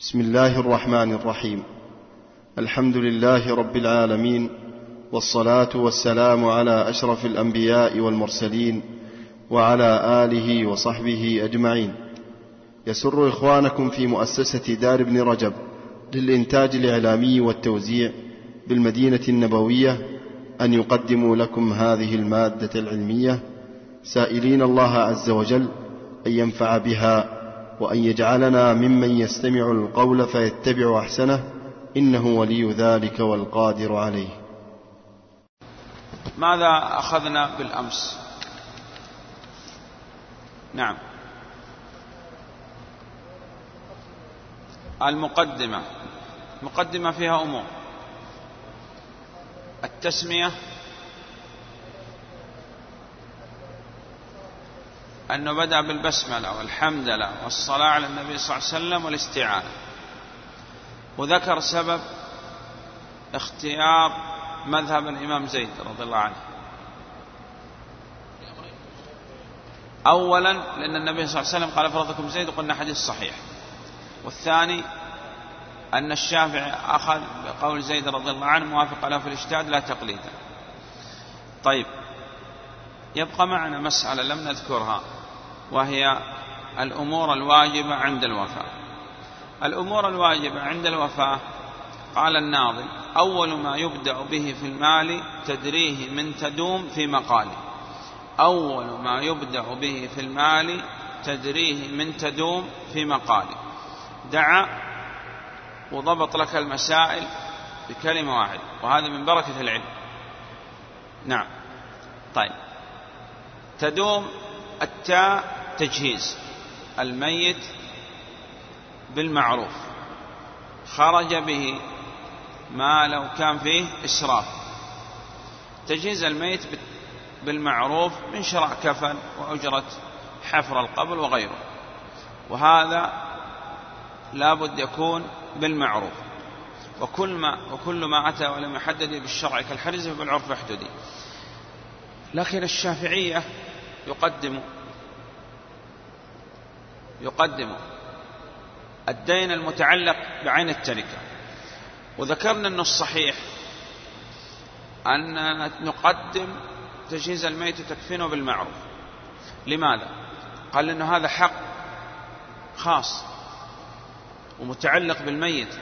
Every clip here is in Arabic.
بسم الله الرحمن الرحيم. الحمد لله رب العالمين والصلاة والسلام على أشرف الأنبياء والمرسلين وعلى آله وصحبه أجمعين. يسر إخوانكم في مؤسسة دار ابن رجب للإنتاج الإعلامي والتوزيع بالمدينة النبوية أن يقدموا لكم هذه المادة العلمية. سائلين الله عز وجل أن ينفع بها وأن يجعلنا ممن يستمع القول فيتبع أحسنه إنه ولي ذلك والقادر عليه. ماذا أخذنا بالأمس؟ نعم. المقدمة. مقدمة فيها أمور. التسمية أنه بدأ بالبسملة والحمدلة والصلاة على النبي صلى الله عليه وسلم والاستعانة. وذكر سبب اختيار مذهب الإمام زيد رضي الله عنه. أولا لأن النبي صلى الله عليه وسلم قال فرضكم زيد وقلنا حديث صحيح. والثاني أن الشافعي أخذ بقول زيد رضي الله عنه موافق له في الاجتهاد لا تقليدا. طيب يبقى معنا مسألة لم نذكرها. وهي الأمور الواجبة عند الوفاة الأمور الواجبة عند الوفاة قال الناظم أول ما يبدأ به في المال تدريه من تدوم في مقاله. أول ما يبدأ به في المال تدريه من تدوم في مقاله. دعا وضبط لك المسائل بكلمة واحدة وهذا من بركة العلم. نعم. طيب. تدوم التاء تجهيز الميت بالمعروف. خرج به ما لو كان فيه إسراف. تجهيز الميت بالمعروف من شراء كفن وأجرة حفر القبر وغيره. وهذا لابد يكون بالمعروف. وكل ما وكل ما أتى ولم يحدد بالشرع كالحرز بالعرف يحددي لكن الشافعية يقدم يقدم الدين المتعلق بعين التركة. وذكرنا أنه الصحيح أن نقدم تجهيز الميت تكفينه بالمعروف. لماذا؟ قال أنه هذا حق خاص ومتعلق بالميت.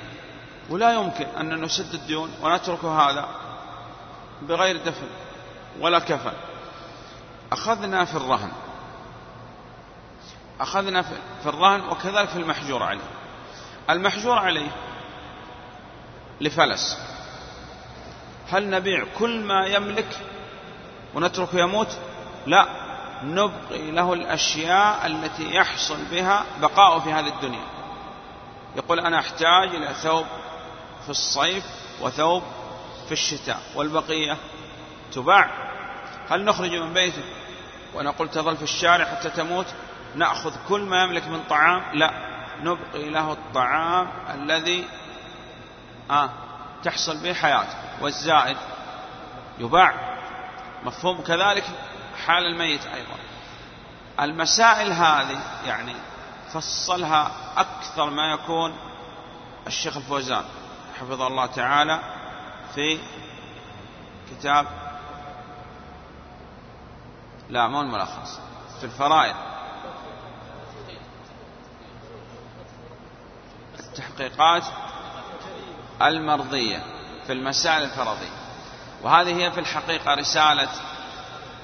ولا يمكن أن نسد الديون ونترك هذا بغير دفن ولا كفن. أخذنا في الرهن. أخذنا في الرهن وكذلك في المحجور عليه. المحجور عليه لفلس. هل نبيع كل ما يملك ونتركه يموت؟ لا. نبقي له الأشياء التي يحصل بها بقاء في هذه الدنيا. يقول أنا أحتاج إلى ثوب في الصيف وثوب في الشتاء. والبقية تباع. هل نخرج من بيته؟ ونقول تظل في الشارع حتى تموت؟ نأخذ كل ما يملك من طعام؟ لا. نبقي له الطعام الذي آه تحصل به حياته. والزائد يباع. مفهوم؟ كذلك حال الميت أيضا. المسائل هذه يعني فصلها أكثر ما يكون الشيخ الفوزان حفظه الله تعالى في كتاب لا مو الملخص في الفرائض. التحقيقات المرضية في المسائل الفرضية. وهذه هي في الحقيقة رسالة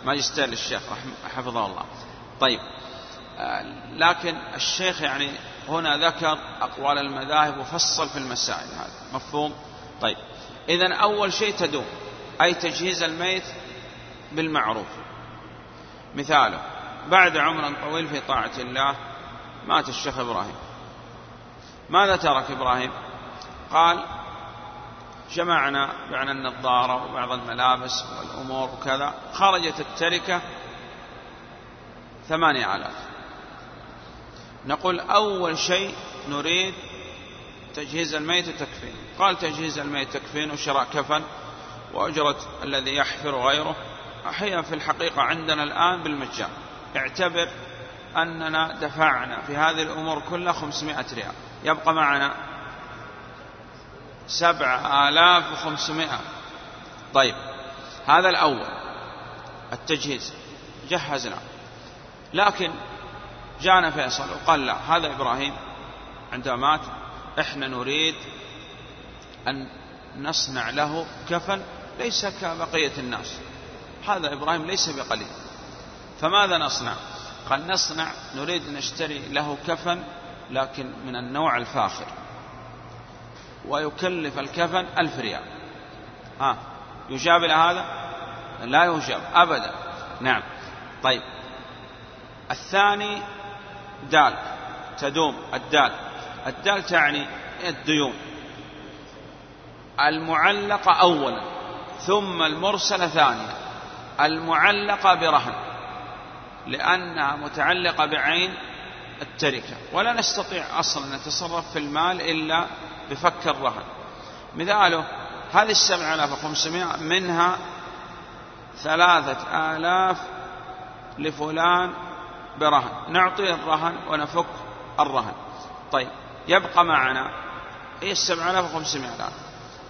ماجستير للشيخ حفظه الله. طيب لكن الشيخ يعني هنا ذكر أقوال المذاهب وفصل في المسائل هذه. مفهوم؟ طيب إذا أول شيء تدوم أي تجهيز الميت بالمعروف. مثاله بعد عمر طويل في طاعة الله مات الشيخ إبراهيم. ماذا ترك إبراهيم؟ قال جمعنا بعنا النظارة وبعض الملابس والأمور وكذا. خرجت التركة ثمانية آلاف. نقول أول شيء نريد تجهيز الميت تكفين قال تجهيز الميت تكفين وشراء كفن وأجرة الذي يحفر غيره. هي في الحقيقة عندنا الآن بالمجان. اعتبر أننا دفعنا في هذه الأمور كلها 500 ريال. يبقى معنا سبعة آلاف وخمسمائة. طيب هذا الأول التجهيز. جهزنا. لكن جاءنا فيصل وقال لا هذا إبراهيم عندما مات إحنا نريد أن نصنع له كفن ليس كبقية الناس. هذا إبراهيم ليس بقليل. فماذا نصنع؟ قال نصنع نريد نشتري له كفن لكن من النوع الفاخر. ويكلف الكفن ألف ريال. ها يجاب إلى هذا؟ لا يجاب أبدا. نعم. طيب. الثاني دال تدوم الدال. الدال تعني الديون. المعلقة أولا ثم المرسلة ثانيا. المعلقة برهن لأنها متعلقة بعين التركة. ولا نستطيع أصلا أن نتصرف في المال إلا بفك الرهن. مثاله هذه السبعة آلاف وخمسمائة منها ثلاثة آلاف لفلان برهن. نعطي الرهن ونفك الرهن. طيب يبقى معنا هي السبعة آلاف وخمسمائة الآن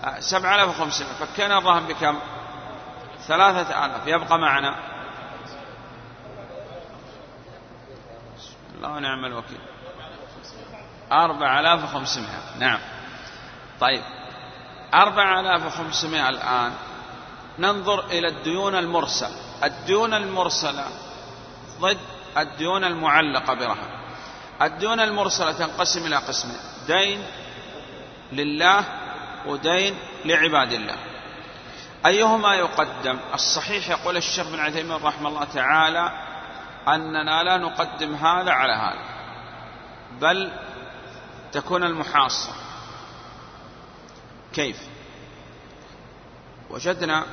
آه، سبعة آلاف وخمسمائة. فكنا الرهن بكم؟ ثلاثة آلاف. يبقى معنا الله ونعم الوكيل. أربعة آلاف وخمسمائة. نعم. طيب. أربعة آلاف وخمسمائة الآن. ننظر إلى الديون المرسلة. الديون المرسلة ضد الديون المعلقة برهن. الديون المرسلة تنقسم إلى قسمين. دين لله ودين لعباد الله. أيهما يقدم؟ الصحيح يقول الشيخ بن عثيمين رحمه الله تعالى أننا لا نقدم هذا على هذا بل تكون المحاصة. كيف؟ وجدنا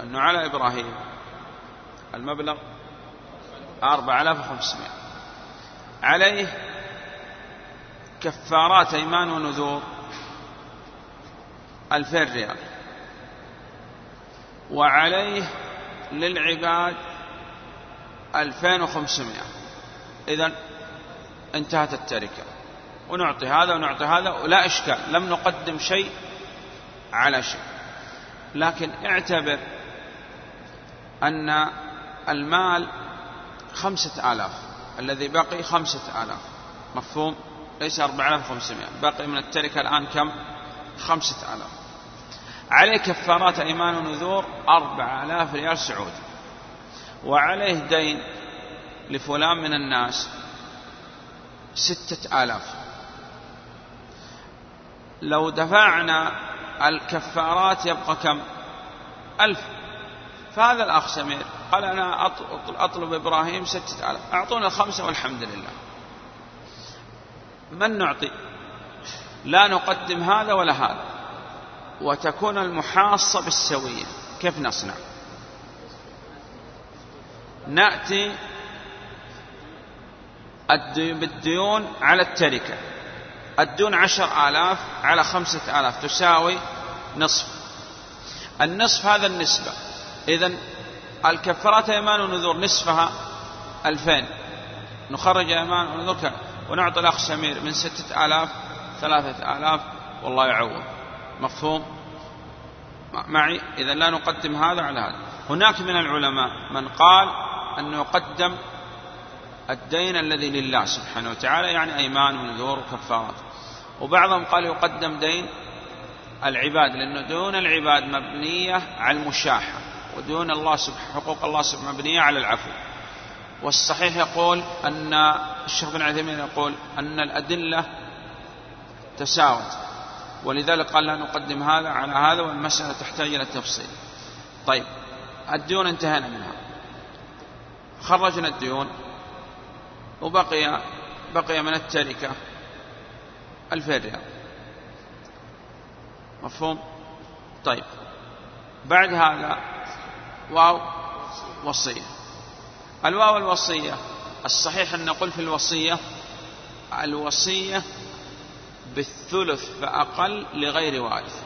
أنه على إبراهيم المبلغ أربعة آلاف وخمسمائة. عليه كفارات أيمان ونذور ألفين ريال. وعليه للعباد ألفين وخمسمائة إذا انتهت التركة. ونعطي هذا ونعطي هذا ولا إشكال لم نقدم شيء على شيء. لكن اعتبر أن المال خمسة آلاف الذي بقي خمسة آلاف. مفهوم؟ ليس أربعة آلاف وخمسمائة بقي من التركة الآن كم؟ خمسة آلاف. عليه كفارات أيمان ونذور أربعة آلاف ريال سعودي. وعليه دين لفلان من الناس ستة آلاف. لو دفعنا الكفارات يبقى كم؟ ألف. فهذا الأخ سمير قال أنا أطلب إبراهيم ستة آلاف. أعطونا الخمسة والحمد لله. من نعطي؟ لا نقدم هذا ولا هذا. وتكون المحاصة بالسوية. كيف نصنع؟ نأتي بالديون على التركة. الديون عشر آلاف على خمسة آلاف تساوي نصف. النصف هذا النسبة. إذا الكفارات أيمان ونذور نصفها ألفين. نخرج أيمان ونذور ونعطي الأخ سمير من ستة آلاف ثلاثة آلاف. والله يعوض. مفهوم؟ معي؟ إذا لا نقدم هذا على هذا. هناك من العلماء من قال أنه يقدم الدين الذي لله سبحانه وتعالى يعني أيمان ونذور وكفارات وبعضهم قال يقدم دين العباد لأنه دون العباد مبنية على المشاحة ودون الله سبحانه حقوق الله سبحانه مبنية على العفو. والصحيح يقول أن الشيخ بن عثيمين يقول أن الأدلة تساوت. ولذلك قال لا نقدم هذا على هذا والمسألة تحتاج إلى تفصيل. طيب الديون انتهينا منها. خرجنا الديون وبقي بقي من التركة ألفين ريال مفهوم؟ طيب. بعد هذا واو وصية. الواو الوصية الصحيح أن نقول في الوصية الوصية بالثلث فأقل لغير وارث.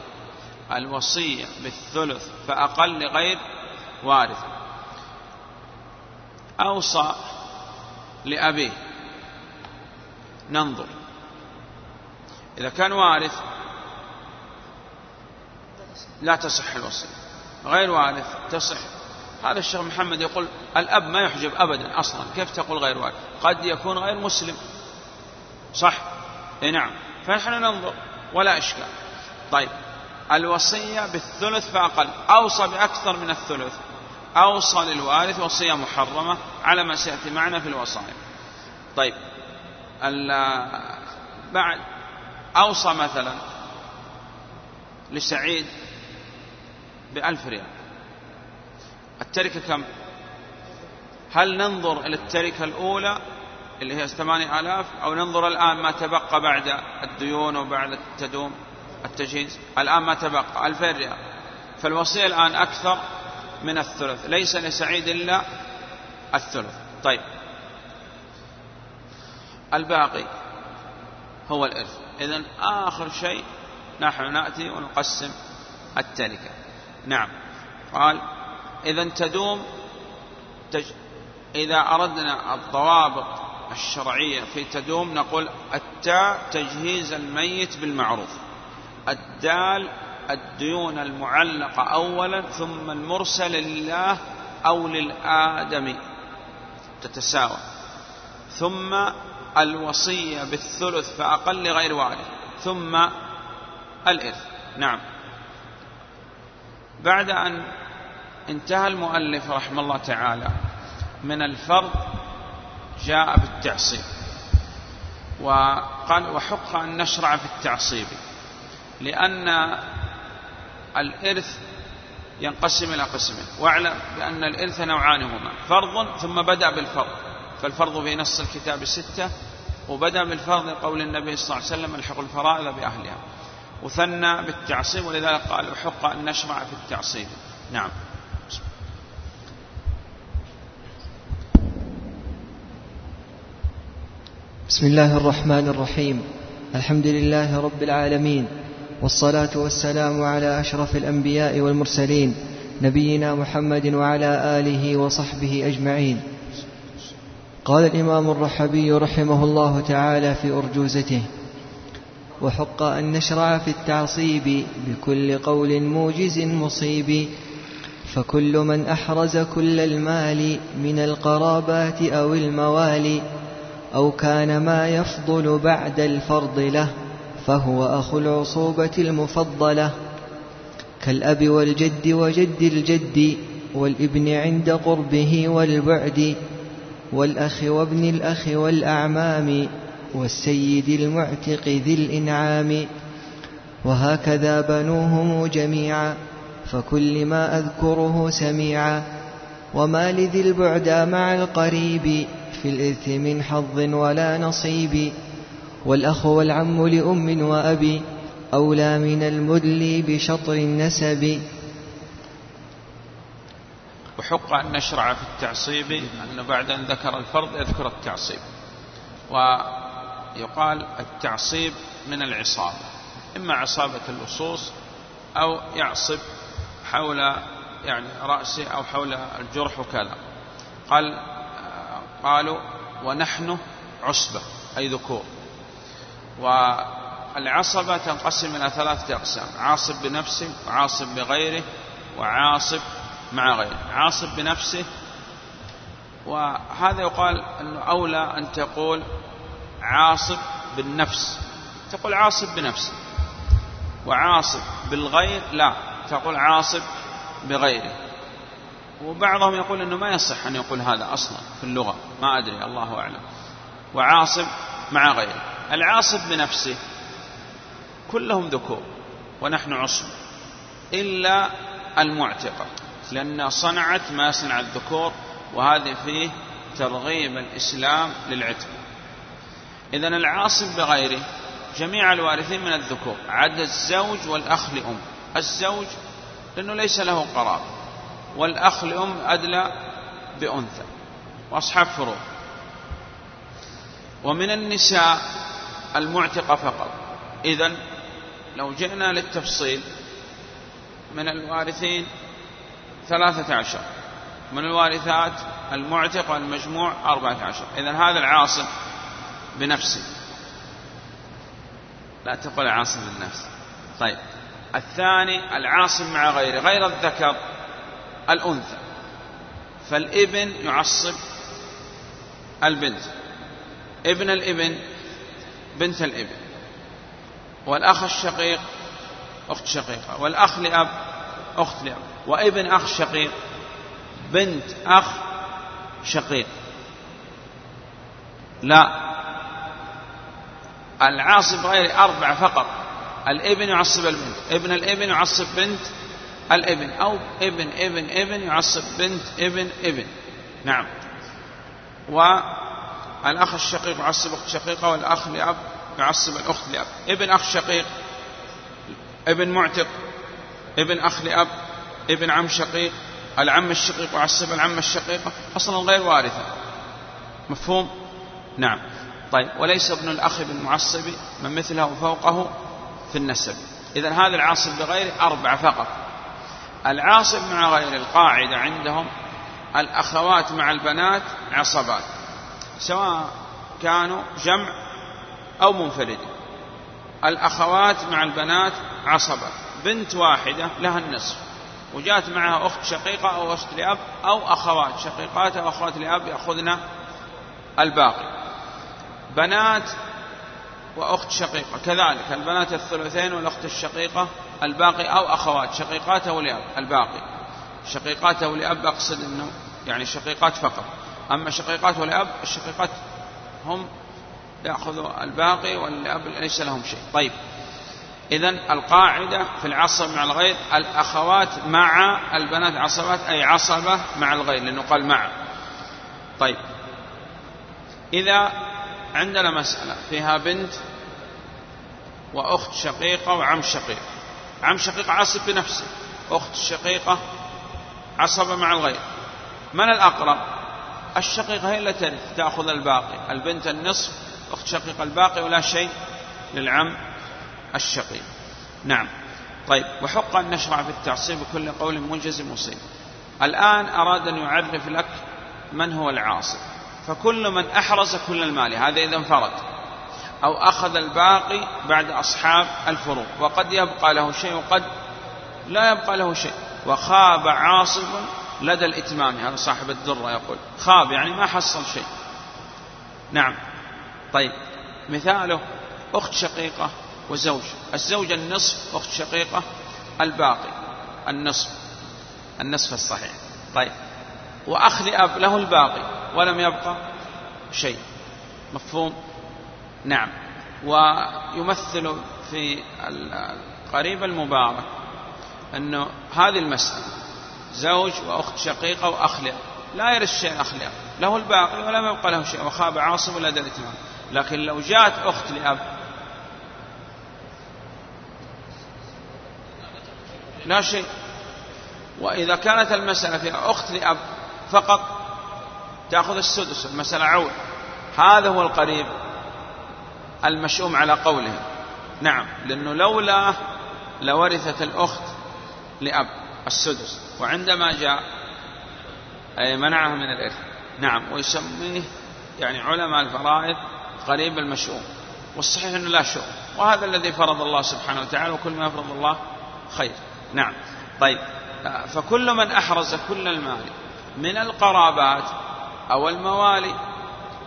الوصية بالثلث فأقل لغير وارث. أوصى لأبيه. ننظر. إذا كان وارث لا تصح الوصية. غير وارث تصح. هذا الشيخ محمد يقول الأب ما يحجب أبدا أصلا. كيف تقول غير وارث؟ قد يكون غير مسلم. صح؟ إي نعم. فنحن ننظر. ولا إشكال. طيب. الوصية بالثلث فأقل. أوصى بأكثر من الثلث. أوصى للوارث وصية محرمة على ما سيأتي معنا في الوصايا. طيب بعد أوصى مثلا لسعيد بألف ريال. التركة كم؟ هل ننظر إلى التركة الأولى اللي هي ثمانية آلاف أو ننظر الآن ما تبقى بعد الديون وبعد التدوم التجهيز؟ الآن ما تبقى ألفين ريال. فالوصية الآن أكثر من الثلث. ليس لسعيد إلا الثلث. طيب. الباقي هو الإرث. إذن آخر شيء نحن نأتي ونقسم التركة نعم. قال إذا تدوم تج... إذا أردنا الضوابط الشرعية في تدوم نقول التاء تجهيز الميت بالمعروف. الدال الديون المعلقة أولا ثم المرسل لله أو للآدم تتساوى. ثم الوصية بالثلث فأقل غير وارث ثم الإرث. نعم. بعد أن انتهى المؤلف رحمه الله تعالى من الفرض جاء بالتعصيب. وقال وحق أن نشرع في التعصيب لأن الإرث ينقسم إلى قسمين. واعلم بأن الإرث نوعان هما. فرض ثم بدأ بالفرض. فالفرض في نص الكتاب الستة وبدأ بالفرض قول النبي صلى الله عليه وسلم الحق الفرائض بأهلها. وثنى بالتعصيب ولذلك قال وحق أن نشرع في التعصيب. نعم. بسم الله الرحمن الرحيم. الحمد لله رب العالمين. والصلاة والسلام على أشرف الأنبياء والمرسلين نبينا محمد وعلى آله وصحبه أجمعين. قال الإمام الرحبي رحمه الله تعالى في أرجوزته وحق أن نشرع في التعصيب بكل قول موجز مصيب فكل من أحرز كل المال من القرابات أو الموالي أو كان ما يفضل بعد الفرض له. فهو أخو العصوبة المفضلة كالأب والجد وجد الجد والابن عند قربه والبعد والأخ وابن الأخ والأعمام والسيد المعتق ذي الإنعام. وهكذا بنوهم جميعا فكل ما أذكره سميعا. وما لذي البعدى مع القريب في الإرث من حظ ولا نصيب. والأخ والعم لأم وأبي أولى من المدلي بشطر النسب. وحق أن نشرع في التعصيب أنه بعد أن ذكر الفرض يذكر التعصيب. ويقال التعصيب من العصابة إما عصابة اللصوص أو يعصب حول يعني رأسه أو حول الجرح وكذا. قال قالوا ونحن عصبة أي ذكور. والعصبة تنقسم إلى ثلاثة أقسام عاصب بنفسه وعاصب بغيره وعاصب مع غيره. عاصب بنفسه وهذا يقال أنه أولى أن تقول عاصب بالنفس. تقول عاصب بنفسه. وعاصب بالغير لا تقول عاصب بغيره. وبعضهم يقول أنه ما يصح أن يقول هذا أصلا في اللغة ما أدري الله أعلم. وعاصب مع غيره. العاصب بنفسه. كلهم ذكور ونحن عصب إلا المعتقة لأن صنعت ما يصنع الذكور وهذه فيه ترغيب الإسلام للعتق. إذا العاصب بغيره جميع الوارثين من الذكور عدا الزوج والأخ لأم. الزوج لأنه ليس له قرار والأخ لأم أدلى بأنثى وأصحاب فروض ومن النساء المعتقة فقط. إذا لو جئنا للتفصيل من الوارثين ثلاثة عشر. من الوارثات المعتق والمجموع أربعة عشر. إذا هذا العاصب بنفسه. لا تقول عاصم النفس. طيب. الثاني العاصم مع غيره. غير الذكر الأنثى. فالإبن يعصب البنت. ابن الإبن بنت الابن والأخ الشقيق أخت شقيقة. والأخ لأب أخت لأب. وابن أخ شقيق بنت أخ شقيق. لا. العاصب غير أربعة فقط. الابن يعصب البنت. ابن الابن يعصب بنت الابن. أو ابن ابن ابن يعصب بنت ابن ابن. نعم. والأخ الشقيق يعصب أخت شقيقة والأخ لأب يعصب الأخت لأب. ابن أخ شقيق ابن معتق ابن أخ لأب ابن عم شقيق. العم الشقيق يعصب العم الشقيقة. أصلا غير وارثة. مفهوم؟ نعم. طيب وليس ابن الأخ بالمعصب من مثله فوقه في النسب. إذا هذا العاصب بغيره أربعة فقط. العاصب مع غير القاعدة عندهم الأخوات مع البنات عصبات. سواء كانوا جمع أو منفرد. الأخوات مع البنات عصبات بنت واحدة لها النصف وجاءت معها أخت شقيقة أو أخت لأب أو أخوات شقيقات أو أخوات لأب يأخذن الباقي. بنات وأخت شقيقة كذلك البنات الثلثين والأخت الشقيقة الباقي أو أخوات شقيقات أو لأب الباقي. شقيقات أو لأب أقصد أنه يعني شقيقات فقط. أما شقيقات ولأب الشقيقات هم يأخذوا الباقي والأب ليس لهم شيء. طيب. إذا القاعدة في العصب مع الغير الأخوات مع البنات عصبات أي عصبة مع الغير لأنه قال مع. طيب. إذا عندنا مسألة فيها بنت وأخت شقيقة وعم شقيق. عم شقيق عصب بنفسه أخت الشقيقة عصبة مع الغير. من الأقرب؟ الشقيقة هي التي ترث تأخذ الباقي. البنت النصف أخت شقيقة الباقي ولا شيء للعم الشقيق. نعم. طيب. وحق أن نشرع في التعصيب بكل قول موجز مصيب. الآن أراد أن يعرف لك من هو العاصب فكل من أحرز كل المال. هذا إذا انفرد. أو أخذ الباقي بعد أصحاب الفروض وقد يبقى له شيء وقد لا يبقى له شيء. وخاب عاصب لدى الإتمام هذا صاحب الدرة يقول. خاب يعني ما حصل شيء. نعم. طيب. مثاله أخت شقيقة وزوج. الزوج النصف أخت شقيقة. الباقي النصف. النصف الصحيح. طيب. وأخ لأب له الباقي. ولم يبقى شيء. مفهوم؟ نعم. ويمثل في القريب المبارك أنه هذه المسألة. زوج وأخت شقيقة وأخ لا يرث شيء أخ له الباقي ولم يبقى له شيء. وخاب عاصم ولا الاتمام لكن لو جاءت أخت لأب. لا شيء. وإذا كانت المسألة فيها أخت لأب فقط تأخذ السدس المسألة عول هذا هو القريب المشؤوم على قوله. نعم لأنه لولا لورثت الأخت لأب. السدس. وعندما جاء أي منعها من الإرث. نعم ويسميه يعني علماء الفرائض قريب المشؤوم. والصحيح أنه لا شؤم. وهذا الذي فرض الله سبحانه وتعالى وكل ما يفرض الله خير. نعم. طيب. فكل من أحرز كل المال من القرابات أو الموالي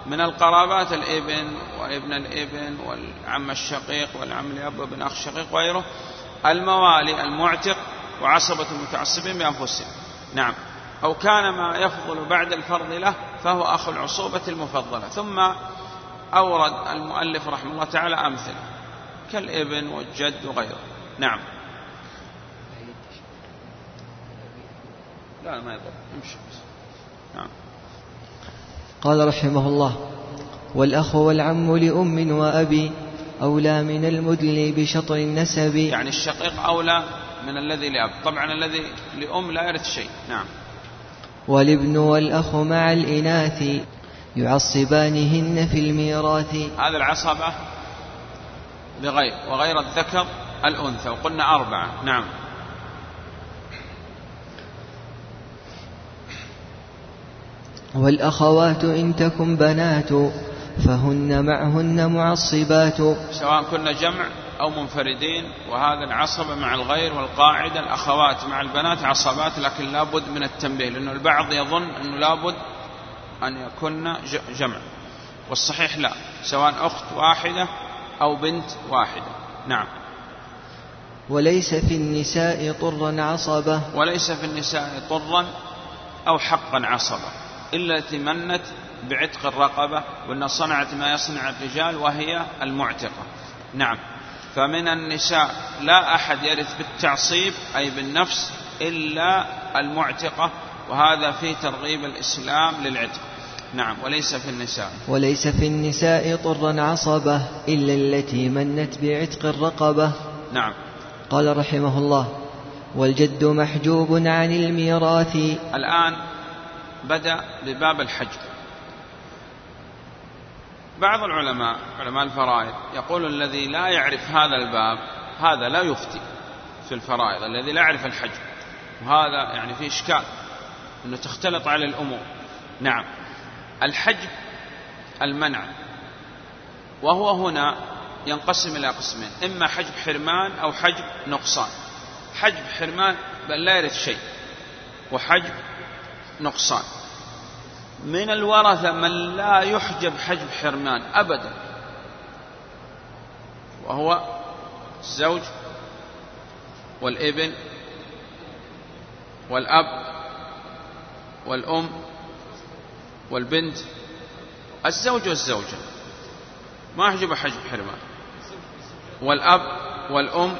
من القرابات الإبن وإبن الإبن والعم الشقيق والعم الأب وابن أخ الشقيق وغيره الموالي المعتق وعصبة المتعصبين بأنفسهم. نعم. أو كان ما يفضل بعد الفرض له فهو أخو العصوبة المفضلة. ثم أورد المؤلف رحمه الله تعالى أمثلة كالإبن والجد وغيره. نعم. لا ما يضر. امشي نعم. قال رحمه الله والأخ والعم لأم وأبي أولى من المدل بشطر النسب. يعني الشقيق أولى من الذي لأب. طبعا الذي لأم لا يرث شيء. نعم. والابن والأخ مع الإناث يعصبانهن في الميراث. هذا العصبة بغير وغير الذكر الأنثى وقلنا أربعة. نعم. والأخوات إن تكن بنات فهن معهن معصبات. سواء كن جمع أو منفردين وهذا العصبة مع الغير والقاعدة الأخوات مع البنات عصبات لكن لابد من التنبيه لأنه البعض يظن أنه لابد أن يكون جمع. والصحيح لا سواء أخت واحدة أو بنت واحدة. نعم. وليس في النساء طرا عصبة. وليس في النساء طرا أو حقا عصبة إلا التي منت بعتق الرقبة وأن صنعت ما يصنع الرجال وهي المعتقة. نعم. فمن النساء لا أحد يرث بالتعصيب أي بالنفس إلا المعتقة وهذا في ترغيب الإسلام للعتق. نعم وليس في النساء. وليس في النساء طرا عصبة إلا التي منت بعتق الرقبة. نعم. قال رحمه الله والجد محجوب عن الميراث. الآن بدأ بباب الحجب بعض العلماء علماء الفرائض يقول الذي لا يعرف هذا الباب هذا لا يفتي في الفرائض الذي لا يعرف الحجب وهذا يعني في إشكال أنه تختلط على الأمور. نعم. الحجب المنع. وهو هنا ينقسم إلى قسمين إما حجب حرمان أو حجب نقصان. حجب حرمان بل لا يرث شيء وحجب نقصان. من الورثة من لا يحجب حجب حرمان أبدا. وهو الزوج والابن والأب والأم والبنت. الزوج والزوجة. ما يحجب حجب حرمان. والأب والأم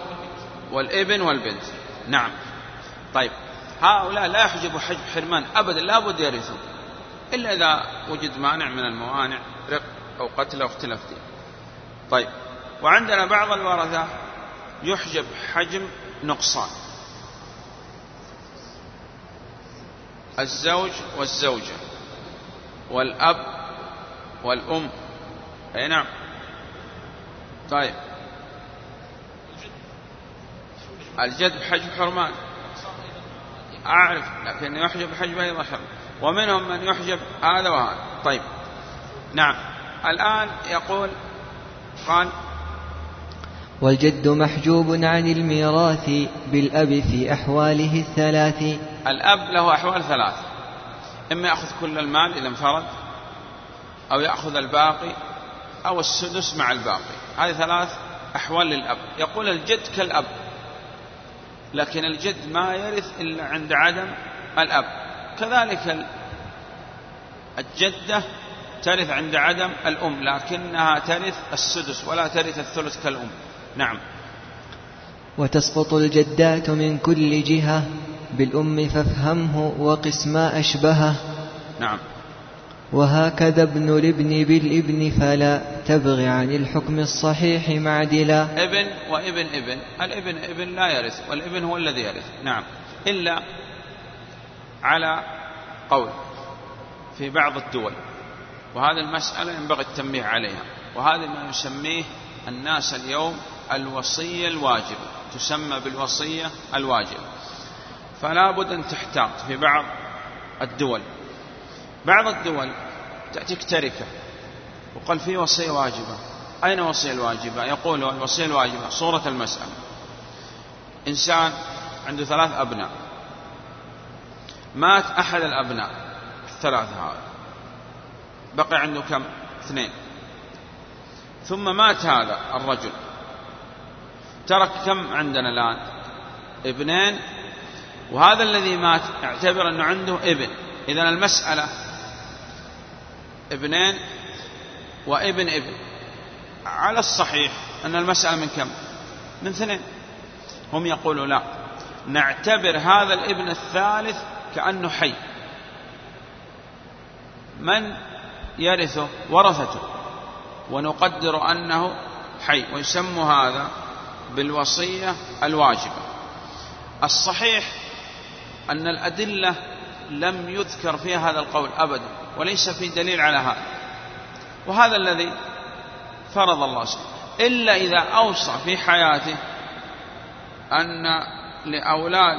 والابن والبنت. نعم. طيب. هؤلاء لا يحجب حجب حرمان أبدا. لا بد يرثون. إلا إذا وجد مانع من الموانع رق أو قتل أو اختلاف دين. طيب وعندنا بعض الورثة يحجب حجم نقصان. الزوج والزوجة والأب والأم. أي نعم. طيب. الجد بحجب حرمان. أعرف لكن يحجب حجب أيضا حرمان. ومنهم من يحجب هذا وهذا. طيب. نعم. الآن يقول قال والجد محجوب عن الميراث بالأب في أحواله الثلاث. الأب له أحوال ثلاث. إما يأخذ كل المال إذا انفرد أو يأخذ الباقي أو السدس مع الباقي. هذه ثلاث أحوال للأب. يقول الجد كالأب لكن الجد ما يرث إلا عند عدم الأب. كذلك الجدة ترث عند عدم الأم لكنها ترث السدس ولا ترث الثلث كالأم. نعم. وتسقط الجدات من كل جهة بالأم فافهمه وقس ما أشبهه. نعم. وهكذا ابن الابن بالابن فلا تبغ عن الحكم الصحيح معدلا ابن وابن ابن الابن ابن لا يرث والابن هو الذي يرث. نعم. إلا على قول في بعض الدول. وهذه المسألة ينبغي التنبيه عليها. وهذا ما يسميه الناس اليوم الوصية الواجبة. تسمى بالوصية الواجبة. فلا بد أن تحتاط في بعض الدول. بعض الدول تأتيك تركة وقال في وصية واجبة. أين وصية الواجبة؟ يقول الوصية الواجبة. صورة المسألة. إنسان عنده ثلاث أبناء. مات أحد الأبناء الثلاثة هذا بقي عنده كم؟ اثنين. ثم مات هذا الرجل. ترك كم عندنا الآن؟ ابنين. وهذا الذي مات اعتبر أنه عنده ابن. إذا المسألة ابنين وابن ابن. على الصحيح أن المسألة من كم؟ من اثنين. هم يقولوا لا. نعتبر هذا الابن الثالث كأنه حي. من يرثه ورثته. ونقدر أنه حي. ويسمى هذا بالوصية الواجبة. الصحيح أن الأدلة لم يذكر فيها هذا القول أبدا وليس في دليل على هذا. وهذا الذي فرض الله سبحانه إلا إذا أوصى في حياته أن لأولاد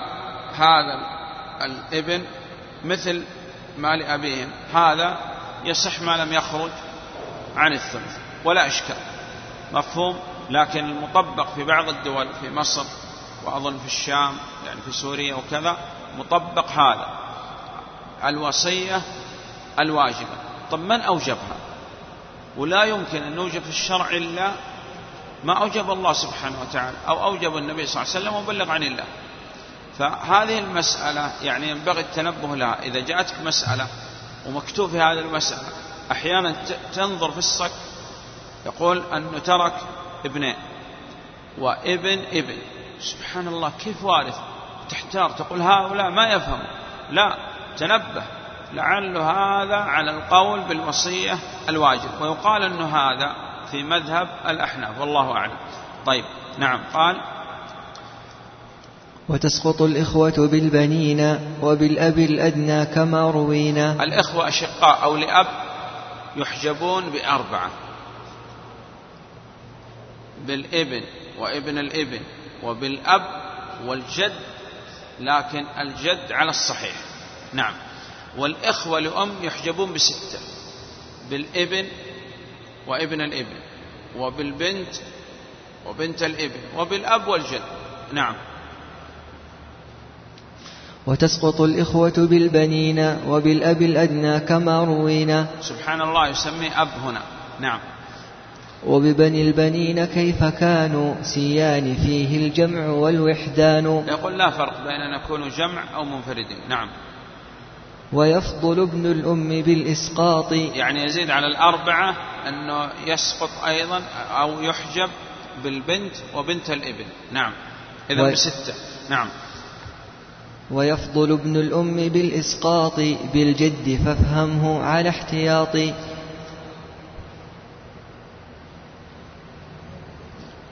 هذا الإبن مثل ما لأبيهم هذا يصح ما لم يخرج عن الثلث ولا إشكال. مفهوم؟ لكن المطبق في بعض الدول في مصر وأظن في الشام يعني في سوريا وكذا مطبق هذا الوصية الواجبة. طب من أوجبها؟ ولا يمكن أن نوجب في الشرع إلا ما أوجب الله سبحانه وتعالى أو أوجب النبي صلى الله عليه وسلم وبلغ عن الله. فهذه المسألة يعني ينبغي التنبه لها. إذا جاءتك مسألة ومكتوب في هذه المسألة أحيانا تنظر في الصك يقول أنه ترك ابنين وابن ابن. سبحان الله كيف وارث؟ تحتار تقول هؤلاء ما يفهموا. لا تنبه. لعل هذا على القول بالوصية الواجب. ويقال أنه هذا في مذهب الأحناف والله أعلم. طيب نعم قال وتسقط الإخوة بالبنين وبالأب الأدنى كما روينا. الإخوة أشقاء أو لأب يحجبون بأربعة. بالإبن وإبن الإبن وبالأب والجد لكن الجد على الصحيح. نعم. والإخوة لأم يحجبون بستة. بالإبن وإبن الإبن وبالبنت وبنت الإبن وبالأب والجد. نعم. وتسقط الإخوة بالبنين وبالأب الأدنى كما روينا سبحان الله يسمي أب هنا. نعم. وببني البنين كيف كانوا سيان فيه الجمع والوحدان. يقول لا فرق بين أن يكونوا جمع أو منفردين. نعم. ويفضل ابن الأم بالإسقاط. يعني يزيد على الأربعة أنه يسقط أيضا أو يحجب بالبنت وبنت الإبن. نعم. إذا و... بستة. نعم. ويفضل ابن الأم بالإسقاط بالجد فافهمه على احتياط.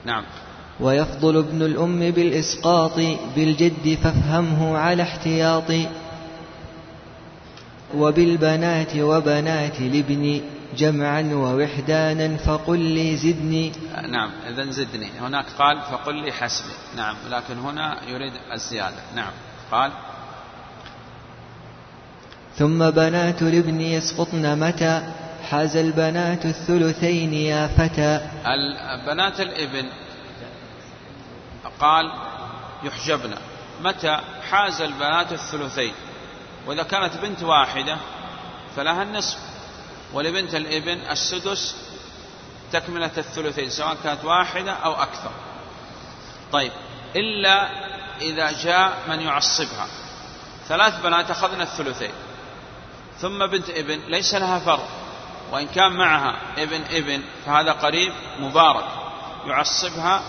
نعم. ويفضل ابن الأم بالإسقاط بالجد فافهمه على احتياط. وبالبنات وبنات الابن جمعا ووحدانا فقل لي زدني. نعم إذا زدني. هناك قال فقل لي حسبي. نعم لكن هنا يريد الزيادة. نعم. قال ثم بنات الابن يسقطن متى؟ حاز البنات الثلثين يا فتى. بنات الابن قال يحجبن. متى؟ حاز البنات الثلثين. وإذا كانت بنت واحدة فلها النصف. ولبنت الابن السدس تكملة الثلثين سواء كانت واحدة أو أكثر. طيب إلا إذا جاء من يعصبها. ثلاث بنات أخذنا الثلثين. ثم بنت ابن ليس لها فرض وإن كان معها ابن ابن فهذا قريب مبارك. يعصبها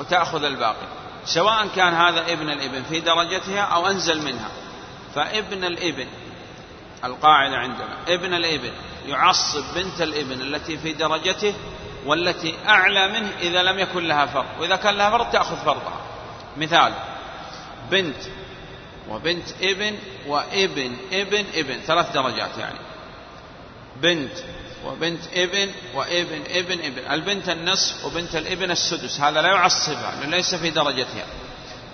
وتأخذ الباقي. سواء كان هذا ابن الابن في درجتها أو أنزل منها. فابن الابن القاعدة عندنا. ابن الابن يعصب بنت الابن التي في درجته والتي أعلى منه إذا لم يكن لها فرض وإذا كان لها فرض تأخذ فرضها. مثال. بنت وبنت ابن وابن ابن ابن ثلاث درجات يعني. بنت وبنت ابن وابن ابن ابن. البنت النصف وبنت الابن السدس. هذا لا يعصبها لأنه ليس في درجتها.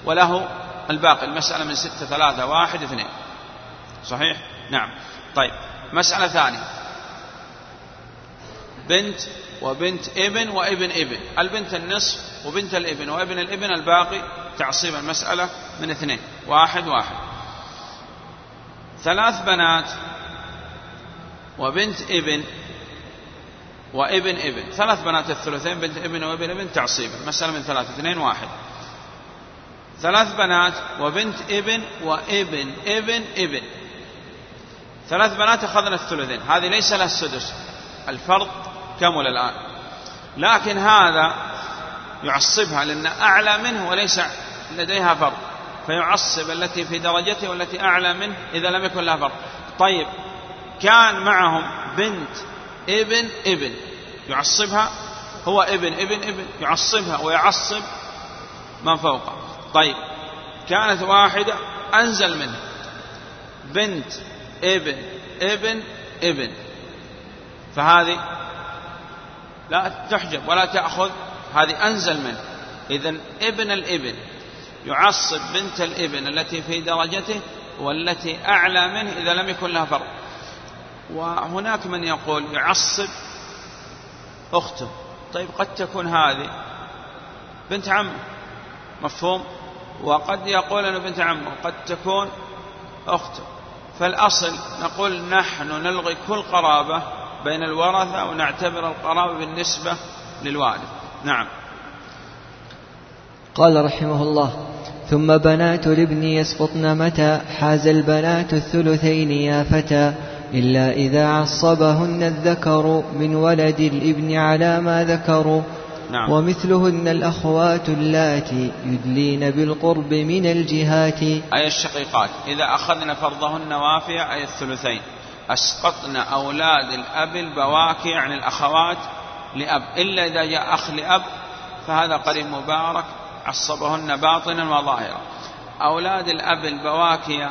وله الباقي المسألة من ستة ثلاثة واحد اثنين. صحيح؟ نعم. طيب مسألة ثانية. بنت وبنت ابن وابن ابن. البنت النصف وبنت الابن وابن الابن الباقي تعصيب المسألة من اثنين. واحد واحد. ثلاث بنات وبنت ابن وابن ابن. ثلاث بنات الثلثين بنت ابن وابن ابن تعصيب. المسألة من ثلاثة اثنين واحد. ثلاث بنات وبنت ابن وابن ابن ابن. ثلاث بنات أخذنا الثلثين. هذه ليس لها السدس الفرض كمل الآن؟ لكن هذا يعصبها لأن أعلى منه وليس لديها فرض فيعصب التي في درجته والتي أعلى منه إذا لم يكن لها فرض طيب كان معهم بنت ابن ابن يعصبها هو ابن ابن ابن يعصبها ويعصب من فوقه. طيب كانت واحدة أنزل منه بنت ابن ابن ابن. فهذه لا تحجب ولا تأخذ هذه أنزل منه. إذا ابن الإبن يعصب بنت الإبن التي في درجته والتي أعلى منه إذا لم يكن لها فرق وهناك من يقول يعصب أخته. طيب قد تكون هذه بنت عمه. مفهوم؟ وقد يقول أنه بنت عمه. وقد تكون أخته. فالأصل نقول نحن نلغي كل قرابة بين الورثة ونعتبر القرابة بالنسبة للوالد. نعم. قال رحمه الله ثم بنات الابن يسقطن متى؟ حاز البنات الثلثين يا فتى إلا إذا عصبهن الذكر من ولد الابن على ما ذكروا نعم. ومثلهن الأخوات اللاتي يدلين بالقرب من الجهات. أي الشقيقات؟ إذا أخذن فرضهن وافية أي الثلثين؟ أسقطن أولاد الأب البواكي يعني الأخوات لأب إلا إذا جاء أخ لأب فهذا قريب مبارك عصبهن باطنا وظاهرا. أولاد الأب البواكي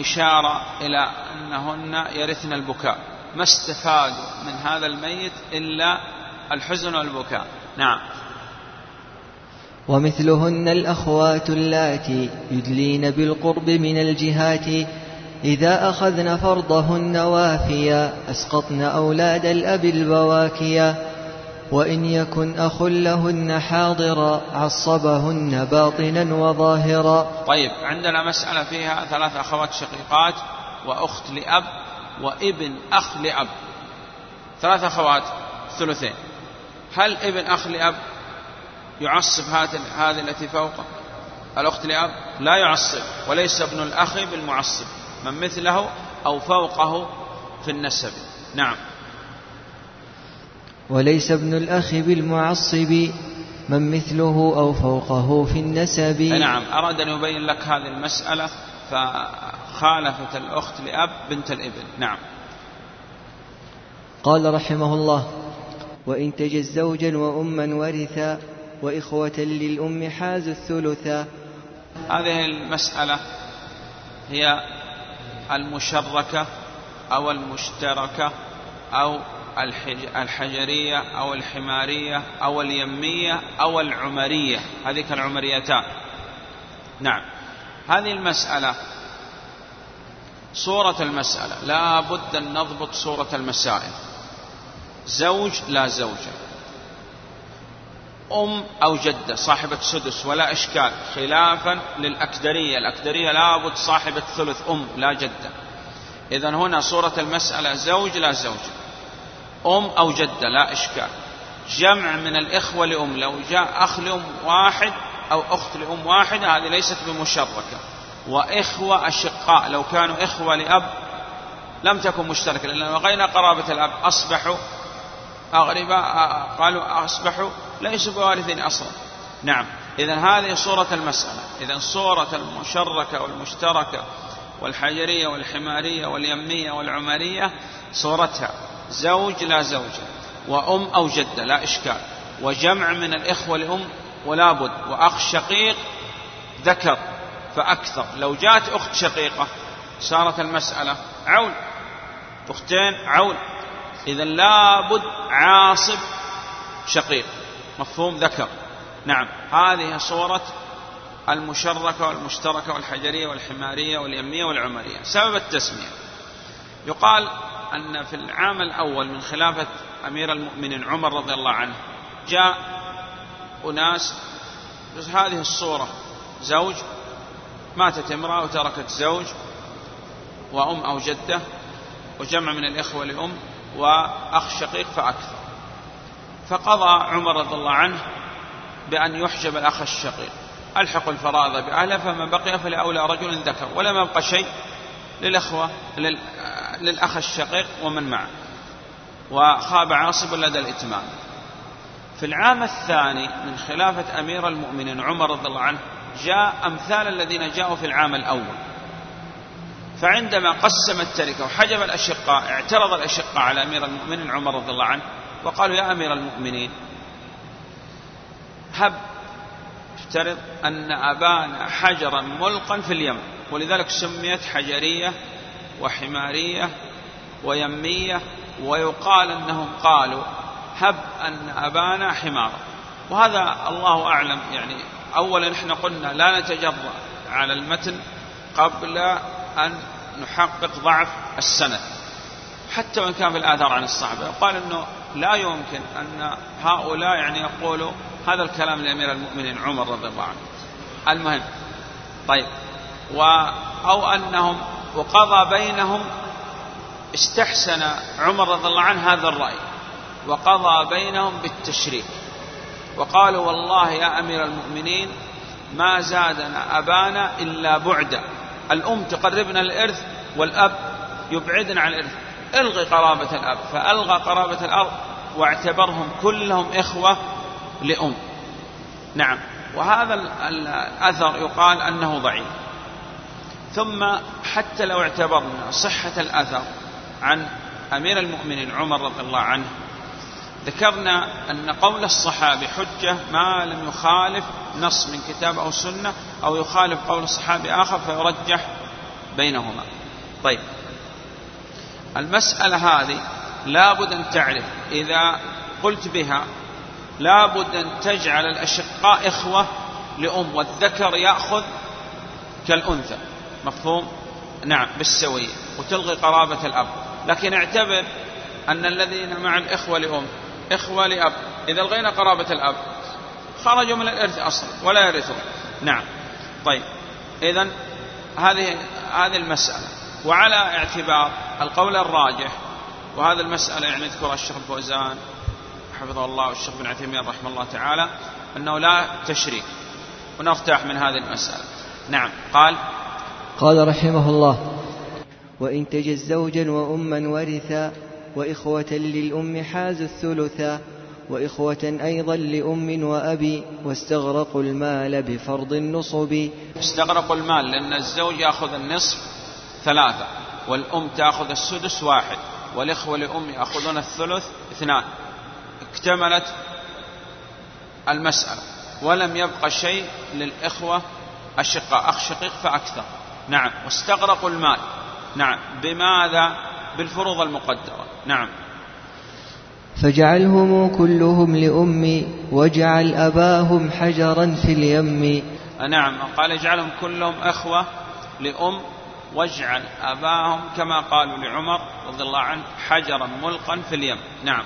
إشارة إلى أنهن يرثن البكاء. ما استفادوا من هذا الميت إلا الحزن والبكاء. نعم. ومثلهن الأخوات اللاتي يدلين بالقرب من الجهات إذا أخذن فرضهن وافيا أسقطن أولاد الأب البواكيا. وإن يكن أخ لهن حاضرا عصبهن باطنا وظاهرا. طيب عندنا مسألة فيها ثلاث أخوات شقيقات وأخت لأب وابن أخ لأب. ثلاث أخوات ثلثين. هل ابن أخ لأب يعصب هذه التي فوقه الأخت لأب لا يعصب وليس ابن الأخ بالمعصب. من مثله أو فوقه في النسب. نعم. وليس ابن الأخ بالمعصب من مثله أو فوقه في النسب. نعم. أراد أن يبين لك هذه المسألة فخالفت الأخت لأب بنت الابن نعم. قال رحمه الله وإن تجد زوجا وأما ورثا وإخوة للأم حازوا الثلثا هذه المسألة هي المشركة أو المشتركة أو الحجرية أو الحمارية أو اليمية أو العمرية. هذه العمريتان. نعم. هذه المسألة صورة المسألة. لا بد أن نضبط صورة المسائل. زوج لا زوجة. أم أو جدة صاحبة سدس ولا إشكال. خلافا للأكدرية. الأكدرية لابد صاحبة ثلث أم لا جدة. إذا هنا صورة المسألة زوج لا زوجة أم أو جدة لا إشكال. جمع من الإخوة لأم لو جاء أخ لأم واحد أو أخت لأم واحدة هذه ليست بمشركة. وإخوة أشقاء لو كانوا إخوة لأب لم تكن مشتركة لأن لغينا قرابة الأب أصبحوا أغرباء قالوا أصبحوا ليسوا بوارثين أصلا. نعم. إذا هذه صورة المسألة. إذا صورة المشركة والمشتركة والحجرية والحمارية واليمية والعمرية صورتها. زوج لا زوجة وأم أو جدة لا إشكال. وجمع من الإخوة لأم ولا بد. وأخ شقيق ذكر فأكثر. لو جاءت أخت شقيقة صارت المسألة عول أختين عول إذا لابد عاصب شقيق. مفهوم ذكر. نعم. هذه صورة المشركة والمشتركة والحجرية والحمارية واليمية والعمرية. سبب التسمية. يقال أن في العام الأول من خلافة أمير المؤمنين عمر رضي الله عنه جاء أناس هذه الصورة زوج ماتت امرأة وتركت زوج وأم أو جدة وجمع من الإخوة لأم وأخ شقيق فأكثر. فقضى عمر رضي الله عنه بأن يحجب الأخ الشقيق. ألحق الفرائض بأهله فما بقي فلأولى رجل ذكر ولم يبق شيء للأخوة للأخ الشقيق ومن معه. وخاب عاصب لدى الإتمام. في العام الثاني من خلافة أمير المؤمنين عمر رضي الله عنه جاء أمثال الذين جاءوا في العام الأول. فعندما قسم التركة وحجب الأشقاء اعترض الأشقاء على أمير المؤمنين عمر رضي الله عنه وقالوا يا أمير المؤمنين هب افترض أن أبانا حجرا ملقا في اليم ولذلك سميت حجرية وحمارية ويمية ويقال أنهم قالوا هب أن أبانا حمارا وهذا الله أعلم يعني أولا إحنا قلنا لا نتجرأ على المتن قبل أن نحقق ضعف السند. حتى وإن كان في الآثار عن الصحابة. قال أنه لا يمكن أن هؤلاء يعني يقولوا هذا الكلام لأمير المؤمنين عمر رضي الله عنه. المهم طيب و أو أنهم وقضى بينهم استحسن عمر رضي الله عنه هذا الرأي. وقضى بينهم بالتشريك. وقالوا والله يا أمير المؤمنين ما زادنا أبانا إلا بعدا. الأم تقربنا الإرث والأب يبعدنا عن الإرث. ألغي قرابة الأب فألغى قرابة الأرض واعتبرهم كلهم إخوة لأم. نعم. وهذا الأثر يقال أنه ضعيف. ثم حتى لو اعتبرنا صحة الأثر عن أمير المؤمنين عمر رضي الله عنه ذكرنا أن قول الصحابي حجة ما لم يخالف نص من كتاب أو سنة أو يخالف قول الصحابي آخر فيرجح بينهما. طيب. المسألة هذه لابد أن تعرف. إذا قلت بها لابد أن تجعل الأشقاء إخوة لأم والذكر يأخذ كالأنثى. مفهوم؟ نعم بالسوية وتلغي قرابة الأب. لكن اعتبر أن الذين مع الإخوة لأم إخوة لأب. إذا الغينا قرابة الأب خرجوا من الإرث أصلا ولا يرثون. نعم. طيب. إذا هذه هذه المسألة. وعلى اعتبار القول الراجح وهذا المسألة يعني يذكر الشيخ الفوزان حفظه الله والشيخ بن عثيمين رحمه الله تعالى أنه لا تشريك. ونرتاح من هذه المسألة. نعم. قال قال رحمه الله وإن تجز زوجا وأما ورثا وإخوة للأم حازوا الثلثا وإخوة أيضا لأم وأبي واستغرقوا المال بفرض النصب. استغرقوا المال لأن الزوج يأخذ النصف ثلاثة والأم تأخذ السدس واحد والإخوة لأم يأخذون الثلث اثنان. اكتملت المسألة ولم يبقى شيء للإخوة الشقاء. أخ شقيق فأكثر. نعم واستغرقوا المال. نعم بماذا؟ بالفروض المقدرة. نعم. فاجعلهم كلهم لأمي واجعل أباهم حجرا في اليم. نعم. قال اجعلهم كلهم أخوة لأم واجعل أباهم كما قالوا لعمر رضي الله عنه حجرا ملقا في اليم. نعم.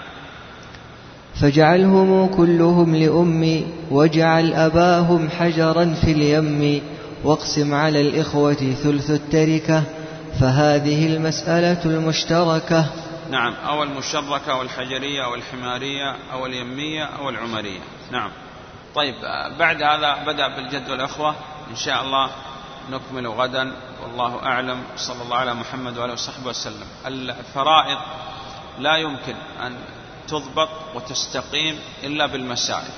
فاجعلهم كلهم لأمي واجعل أباهم حجرا في اليم. واقسم على الإخوة ثلث التركة فهذه المسألة المشتركة. نعم. أو المشركة أو الحجرية أو الحمارية أو اليمية أو العمرية. نعم. طيب بعد هذا بدأ بالجد والأخوة. إن شاء الله نكمل غدا. والله أعلم. صلى الله على محمد وعلى وصحبه وسلم. الفرائض لا يمكن أن تضبط وتستقيم إلا بالمسائل.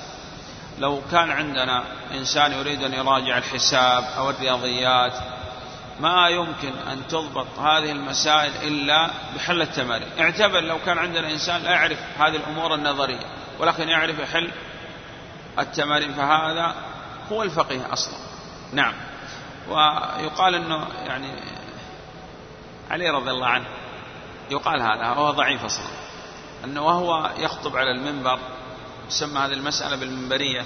لو كان عندنا إنسان يريد أن يراجع الحساب أو الرياضيات ما يمكن أن تضبط هذه المسائل إلا بحل التمارين. اعتبر لو كان عندنا إنسان لا يعرف هذه الأمور النظرية ولكن يعرف يحل التمارين فهذا هو الفقيه أصلا. نعم. ويقال أنه يعني علي رضي الله عنه يقال هذا هو ضعيف أصلا. أنه وهو يخطب على المنبر تسمى هذه المسألة بالمنبرية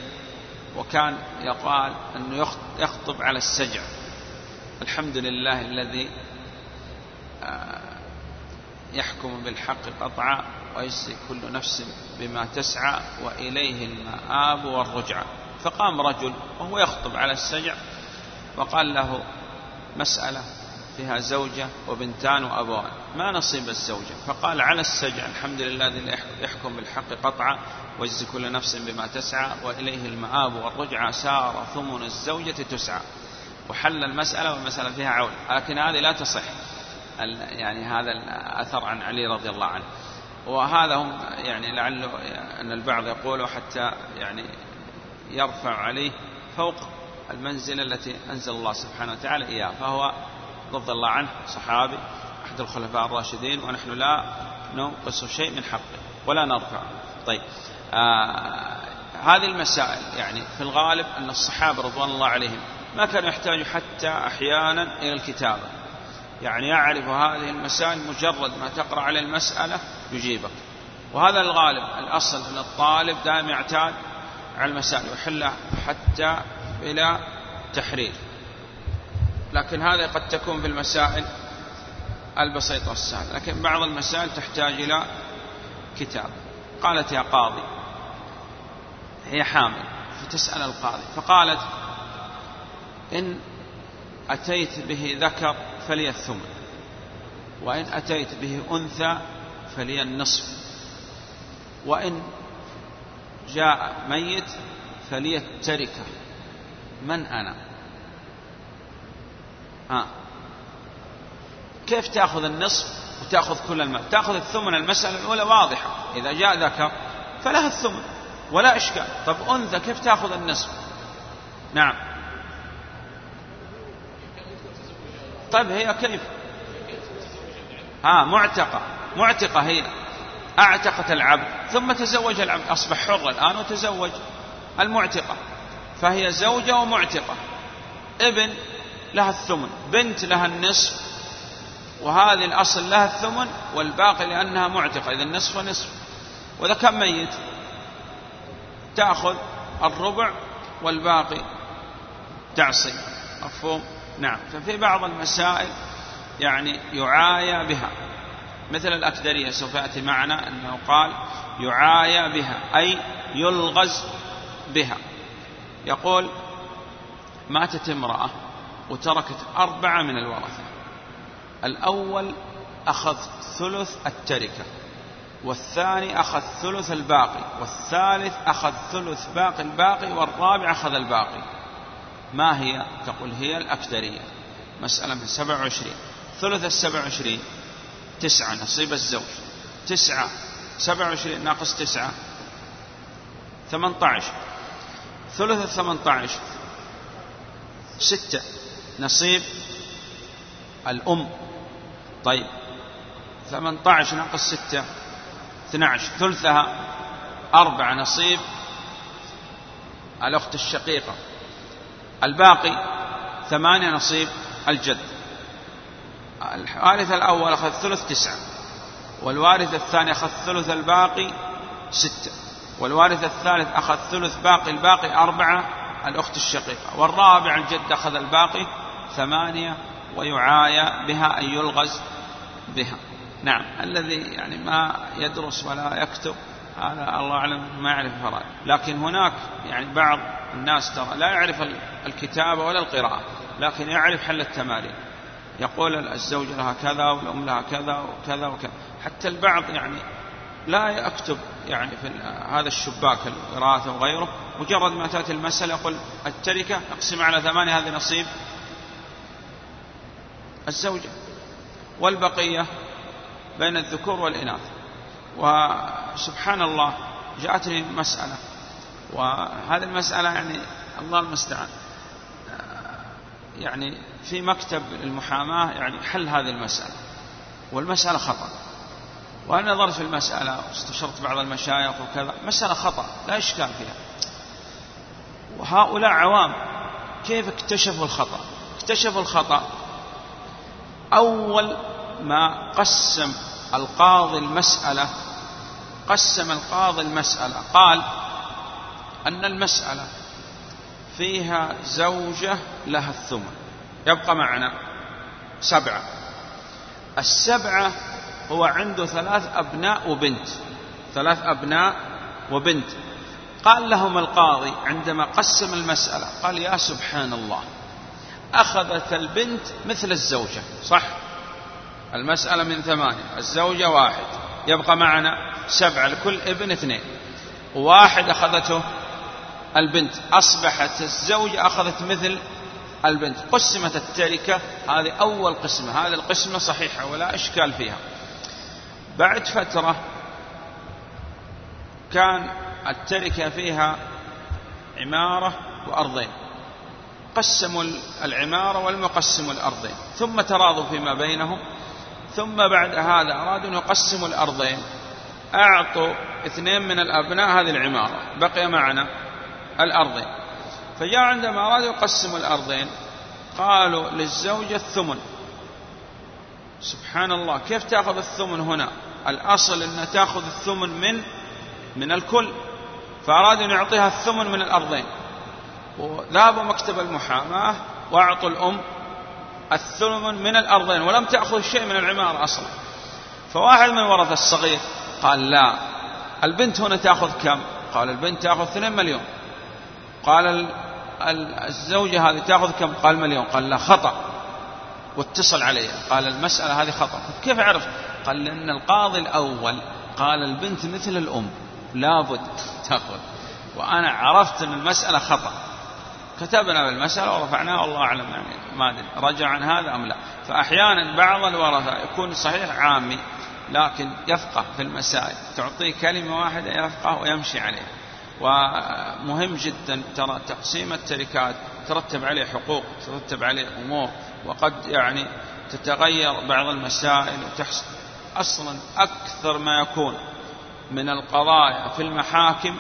وكان يقال أنه يخطب على السجع. الحمد لله الذي آه، يحكم بالحق قطعا ويجزي كل نفس بما تسعى وإليه المآب والرجعة. فقام رجل وهو يخطب على السجع وقال له مسألة فيها زوجة وبنتان وأبوان ما نصيب الزوجة؟ فقال على السجع الحمد لله الذي يحكم بالحق قطعا ويجزي كل نفس بما تسعى وإليه المآب والرجعة سار ثمن الزوجة تسعى. وحل المسألة والمسألة فيها عول لكن هذه لا تصح. يعني هذا الأثر عن علي رضي الله عنه. وهذا هم يعني لعله أن البعض يقول حتى يعني يرفع عليه فوق المنزلة التي أنزل الله سبحانه وتعالى إياه فهو رضي الله عنه صحابي أحد الخلفاء الراشدين ونحن لا ننقص شيء من حقه ولا نرفع طيب. آه هذه المسائل يعني في الغالب أن الصحابة رضوان الله عليهم ما كانوا يحتاجوا حتى أحيانا إلى الكتابة. يعني يعرف هذه المسائل مجرد ما تقرأ على المسألة يجيبك. وهذا الغالب الأصل أن الطالب دائما يعتاد على المسائل ويحلها حتى بلا تحرير. لكن هذا قد تكون في المسائل البسيطة والسهلة. لكن بعض المسائل تحتاج إلى كتاب. قالت يا قاضي هي حامل فتسأل القاضي. فقالت إن أتيت به ذكر فلي الثمن وإن أتيت به أنثى فلي النصف وإن جاء ميت فلي التركة. من أنا؟ ها كيف تأخذ النصف وتأخذ كل المال تأخذ الثمن المسألة الأولى واضحة. إذا جاء ذكر فلها الثمن ولا إشكال. طب أنثى كيف تأخذ النصف؟ نعم. طيب هي كيف؟ ها معتقة. معتقة هي. أعتقت العبد ثم تزوج العبد. أصبح حر الآن وتزوج المعتقة. فهي زوجة ومعتقة. ابن لها الثمن بنت لها النصف وهذه الأصل لها الثمن والباقي لأنها معتقة. إذا النصف ونصف. وإذا كان ميت تأخذ الربع والباقي تعصي. مفهوم؟ نعم. ففي بعض المسائل يعني يعايى بها. مثل الأكدرية سوف يأتي معنا أنه قال يعايى بها أي يلغز بها. يقول ماتت امرأة وتركت أربعة من الورثة. الأول أخذ ثلث التركة والثاني أخذ ثلث الباقي والثالث أخذ ثلث باقي الباقي والرابع أخذ الباقي. ما هي؟ تقول هي الأكدرية مسألة من سبع وعشرين. ثلث السبع وعشرين تسعة نصيب الزوج. تسعة سبع وعشرين ناقص تسعة. ثمانية عشر ثلث الثمانية عشر ستة نصيب الأم. طيب. ثمانية عشر ناقص ستة اثنى عشر ثلثها أربعة نصيب الأخت الشقيقة. الباقي ثمانية نصيب الجد. الوارث الأول أخذ ثلث تسعة والوارث الثاني أخذ ثلث الباقي ستة والوارث الثالث أخذ ثلث باقي الباقي أربعة الأخت الشقيقة. والرابع الجد أخذ الباقي ثمانية ويعايى بها أن يلغز بها. نعم الذي يعني ما يدرس ولا يكتب هذا الله أعلم ما يعرف الفرائض. لكن هناك يعني بعض الناس ترى لا يعرف الكتابة ولا القراءة لكن يعرف حل التمارين. يقول الزوج لها كذا والأم لها كذا وكذا وكذا. حتى البعض يعني لا يكتب يعني في هذا الشباك الوراثة وغيره. مجرد ما تأتي المسألة يقول التركة نقسم على ثمانية هذا نصيب. الزوجة والبقية بين الذكور والإناث. وسبحان الله جاءتني مسألة. وهذه المسألة يعني الله المستعان. يعني في مكتب المحاماة يعني حل هذه المسألة والمسألة خطأ. وأنا نظرت في المسألة واستشرت بعض المشايخ وكذا مسألة خطأ لا إشكال فيها. وهؤلاء عوام كيف اكتشفوا الخطأ؟ اكتشفوا الخطأ أول ما قسم القاضي المسألة قسم القاضي المسألة قال أن المسألة فيها زوجة لها الثمن. يبقى معنا سبعة. السبعة هو عنده ثلاث أبناء وبنت. ثلاث أبناء وبنت. قال لهم القاضي عندما قسم المسألة قال يا سبحان الله أخذت البنت مثل الزوجة صح؟ المسألة من ثمانية الزوجة واحد. يبقى معنا سبعة لكل ابن اثنين. واحد أخذته البنت. أصبحت الزوجة أخذت مثل البنت. قسمت التركة. هذه أول قسمة. هذه القسمة صحيحة ولا إشكال فيها. بعد فترة كان التركة فيها عمارة وأرضين. قسموا العمارة والمقسم الأرضين. ثم تراضوا فيما بينهم. ثم بعد هذا أرادوا أن يقسموا الأرضين. أعطوا اثنين من الأبناء هذه العمارة. بقي معنا الأرضين. فجاء عندما أرادوا يقسموا الأرضين قالوا للزوجة الثمن. سبحان الله كيف تأخذ الثمن هنا؟ الأصل أن تأخذ الثمن من من الكل. فأرادوا أن يعطيها الثمن من الأرضين. وذهبوا مكتب المحاماة وأعطوا الأم الثمن من الأرضين ولم تأخذ شيء من العمارة أصلا. فواحد من ورثة الصغير قال لا البنت هنا تأخذ كم؟ قال البنت تأخذ 2 مليون. قال الزوجة هذه تأخذ كم؟ قال مليون. قال لا خطأ. واتصل علي قال المسألة هذه خطأ. كيف عرف قال لأن القاضي الأول قال البنت مثل الأم. لابد تأخذ. وأنا عرفت أن المسألة خطأ. كتبنا بالمسألة ورفعناها والله أعلم. يعني ما أدري رجع عن هذا أم لا. فأحيانا بعض الورثة يكون صحيح عامي لكن يفقه في المسائل. تعطيه كلمة واحدة يفقه ويمشي عليها ومهم جدا ترى تقسيم التركات ترتب عليه حقوق ترتب عليه أمور وقد يعني تتغير بعض المسائل وتحصل أصلا أكثر ما يكون من القضايا في المحاكم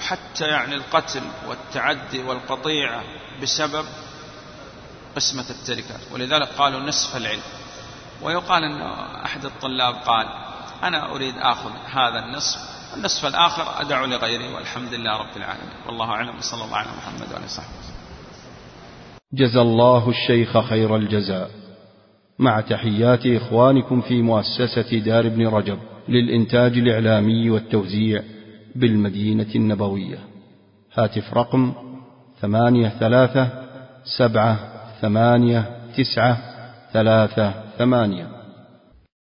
حتى يعني القتل والتعدي والقطيعة بسبب قسمة التركات. ولذلك قالوا نصف العلم. ويقال أن أحد الطلاب قال أنا أريد أخذ هذا النصف النصف الآخر أدع لغيري والحمد لله رب العالمين. والله أعلم. صلى الله على محمد وعلى صحبه جزى الله الشيخ خير الجزاء. مع تحيات إخوانكم في مؤسسة دار ابن رجب للإنتاج الإعلامي والتوزيع بالمدينة النبوية. هاتف رقم ثمانية ثلاثة سبعة ثمانية تسعة ثلاثة ثمانية.